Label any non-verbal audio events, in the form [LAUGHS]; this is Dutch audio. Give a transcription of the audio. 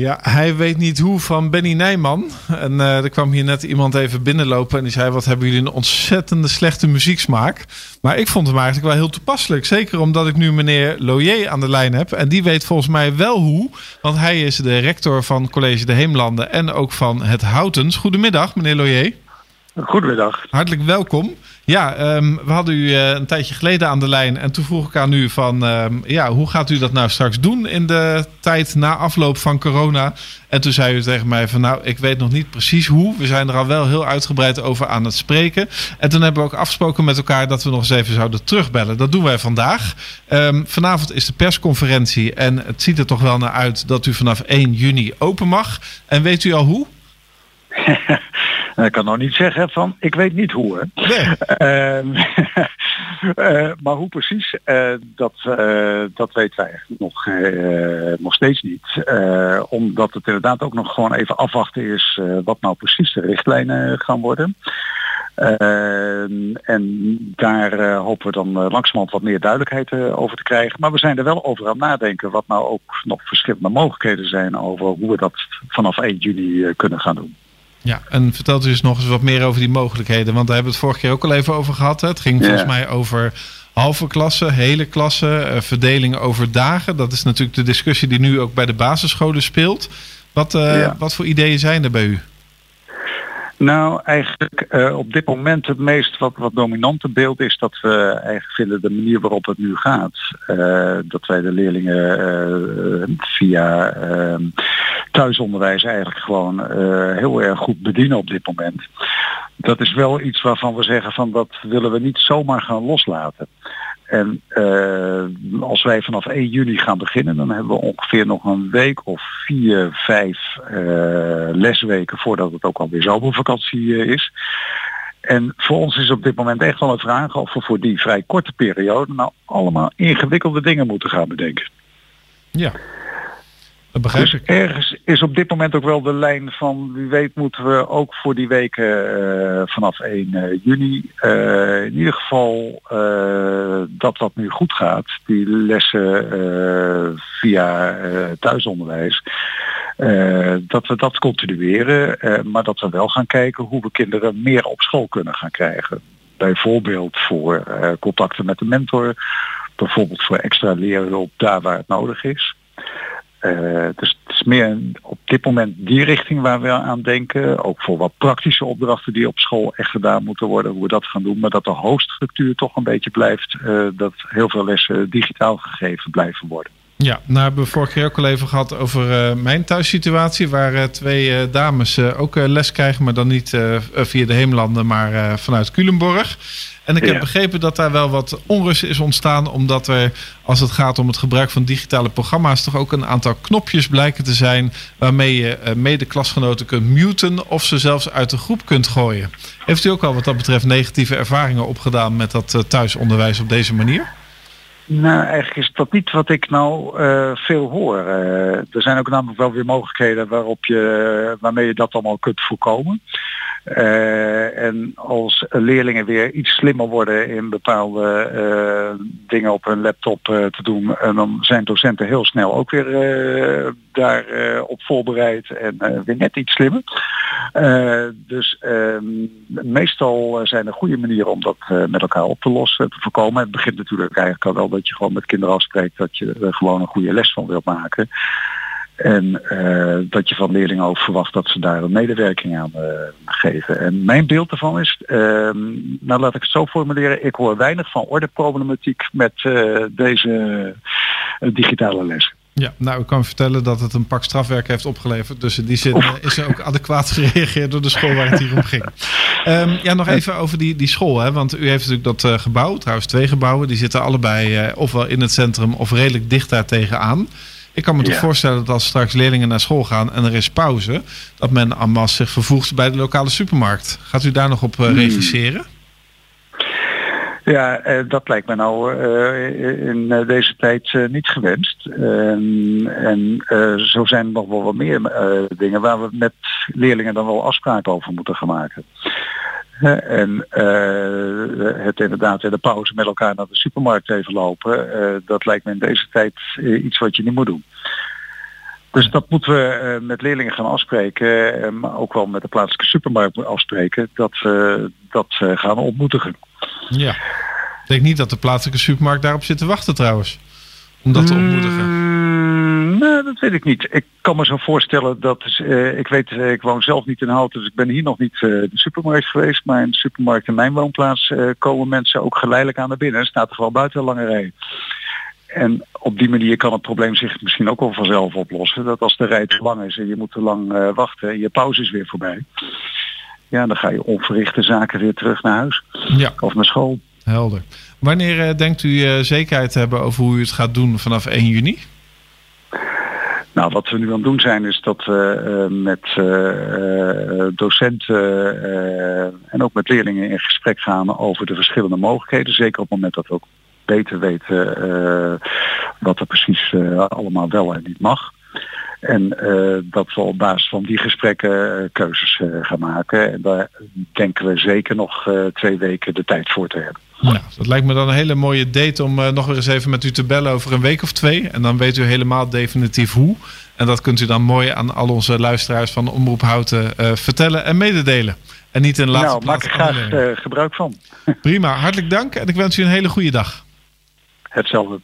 Ja, hij weet niet hoe van Benny Nijman. En uh, er kwam hier net iemand even binnenlopen en die zei: Wat hebben jullie een ontzettende slechte muzieksmaak. Maar ik vond hem eigenlijk wel heel toepasselijk. Zeker omdat ik nu meneer Loyer aan de lijn heb. En die weet volgens mij wel hoe. Want hij is de rector van College de Heemlanden en ook van het Houtens. Goedemiddag, meneer Loyer. Goedemiddag. Hartelijk welkom. Ja, um, we hadden u uh, een tijdje geleden aan de lijn. En toen vroeg ik aan u van, um, ja, hoe gaat u dat nou straks doen in de tijd na afloop van corona? En toen zei u tegen mij van, nou, ik weet nog niet precies hoe. We zijn er al wel heel uitgebreid over aan het spreken. En toen hebben we ook afgesproken met elkaar dat we nog eens even zouden terugbellen. Dat doen wij vandaag. Um, vanavond is de persconferentie. En het ziet er toch wel naar uit dat u vanaf 1 juni open mag. En weet u al hoe? [LAUGHS] ik kan nog niet zeggen van, ik weet niet hoe. Nee. uh, [LAUGHS] [LAUGHS] maar hoe precies, uh, dat, uh, dat weten wij nog, nog steeds niet. omdat het inderdaad ook nog gewoon even afwachten is wat nou precies de richtlijnen gaan worden. en daar hopen we dan langzamerhand wat meer duidelijkheid over te krijgen. Maar we zijn er wel over aan nadenken wat nou ook nog verschillende mogelijkheden zijn over hoe we dat vanaf 1 juni kunnen gaan doen. Ja, en vertelt u eens nog eens wat meer over die mogelijkheden. Want daar hebben we het vorige keer ook al even over gehad. Hè? Het ging volgens mij over halve klassen, hele klassen, uh, verdeling over dagen. Dat is natuurlijk de discussie die nu ook bij de basisscholen speelt. Wat, uh, ja. wat voor ideeën zijn er bij u? Nou, eigenlijk uh, op dit moment het meest wat, wat dominante beeld is dat we eigenlijk vinden de manier waarop het nu gaat. Uh, dat wij de leerlingen uh, via ehm, thuisonderwijs eigenlijk gewoon heel erg goed bedienen op dit moment. Dat is wel iets waarvan we zeggen van dat willen we niet zomaar gaan loslaten. En uh, als wij vanaf 1 juli gaan beginnen, dan hebben we ongeveer nog een week of vier, vijf uh, lesweken voordat het ook alweer zomervakantie uh, is. En voor ons is op dit moment echt wel een vraag of we voor die vrij korte periode nou allemaal ingewikkelde dingen moeten gaan bedenken. Ja. Dat begrijp dus ergens is op dit moment ook wel de lijn van wie weet moeten we ook voor die weken uh, vanaf 1 uh, juni in ieder geval dat wat nu goed gaat, die lessen via thuisonderwijs, dat we dat continueren, maar dat we wel gaan kijken hoe we kinderen meer op school kunnen gaan krijgen. Bijvoorbeeld voor contacten met de mentor, bijvoorbeeld voor extra leerhulp daar waar het nodig is. Uh, dus het is meer op dit moment die richting waar we aan denken. Ook voor wat praktische opdrachten die op school echt gedaan moeten worden, hoe we dat gaan doen. Maar dat de hoofdstructuur toch een beetje blijft, uh, dat heel veel lessen digitaal gegeven blijven worden. Ja, nou hebben we vorige keer ook al even gehad over uh, mijn thuissituatie. Waar uh, twee uh, dames ook les krijgen, maar dan niet via de Heemlanden, maar vanuit Culemborg. En ik heb begrepen dat daar wel wat onrust is ontstaan. Omdat er, als het gaat om het gebruik van digitale programma's, toch ook een aantal knopjes blijken te zijn. waarmee je mede-klasgenoten kunt muten of ze zelfs uit de groep kunt gooien. Heeft u ook al wat dat betreft negatieve ervaringen opgedaan met dat thuisonderwijs op deze manier? Nou, eigenlijk is dat niet wat ik nou uh, veel hoor. Uh, er zijn ook namelijk wel weer mogelijkheden waarop je, waarmee je dat allemaal kunt voorkomen. Uh, en als leerlingen weer iets slimmer worden in bepaalde uh, dingen op hun laptop uh, te doen, en dan zijn docenten heel snel ook weer daarop op voorbereid en weer net iets slimmer. dus ehm, meestal zijn er goede manieren om dat met elkaar op te lossen, te voorkomen. Het begint natuurlijk eigenlijk al wel dat je gewoon met kinderen afspreekt dat je er gewoon een goede les van wilt maken. En uh, dat je van leerlingen ook verwacht dat ze daar een medewerking aan uh, geven. En mijn beeld ervan is, uh, nou laat ik het zo formuleren, ik hoor weinig van ordeproblematiek met uh, deze digitale les. Ja, nou ik kan vertellen dat het een pak strafwerk heeft opgeleverd. Dus in die zin is er ook adequaat gereageerd door de school waar het hier om ging. Um, ja, nog even over die, die school. Hè? Want u heeft natuurlijk dat gebouw, trouwens twee gebouwen. Die zitten allebei ofwel in het centrum of redelijk dicht daar tegenaan. Ik kan me toch ja. voorstellen dat als straks leerlingen naar school gaan en er is pauze, dat men en masse zich vervoegt bij de lokale supermarkt. Gaat u daar nog op uh, reviseren? Ja, uh, dat lijkt me nou uh, in deze tijd niet gewenst. en zo zijn er nog wel wat meer dingen waar we met leerlingen dan wel afspraken over moeten gaan maken. En uh, het inderdaad in de pauze met elkaar naar de supermarkt even lopen, uh, dat lijkt me in deze tijd iets wat je niet moet doen. Dus dat moeten we met leerlingen gaan afspreken, maar ook wel met de plaatselijke supermarkt afspreken, dat we dat gaan ontmoedigen. Ja, ik denk niet dat de plaatselijke supermarkt daarop zit te wachten trouwens, om dat te ontmoedigen. Dat weet ik niet. Ik kan me zo voorstellen dat, uh, ik weet, uh, ik woon zelf niet in Hout, dus ik ben hier nog niet uh, de supermarkt geweest, maar in de supermarkt in mijn woonplaats komen mensen ook geleidelijk aan naar binnen. Er staat er gewoon buiten een lange rij. En op die manier kan het probleem zich misschien ook wel vanzelf oplossen. Dat als de rij te lang is en je moet te lang wachten en je pauze is weer voorbij. Ja, dan ga je onverrichte zaken weer terug naar huis. Ja. Of naar school. Helder. Wanneer denkt u zekerheid te hebben over hoe u het gaat doen vanaf 1 juni? Nou, wat we nu aan het doen zijn is dat we uh, met uh, docenten en ook met leerlingen in gesprek gaan over de verschillende mogelijkheden. Zeker op het moment dat we ook beter weten wat er precies allemaal wel en niet mag. En dat we op basis van die gesprekken keuzes gaan maken. En daar denken we zeker nog twee weken de tijd voor te hebben. Ja, dat lijkt me dan een hele mooie date om nog weer eens even met u te bellen over een week of twee. En dan weet u helemaal definitief hoe. En dat kunt u dan mooi aan al onze luisteraars van Omroep Houten uh, vertellen en mededelen. En niet in de laatste nou, maak er graag uh, gebruik van. Prima, hartelijk dank en ik wens u een hele goede dag. Hetzelfde.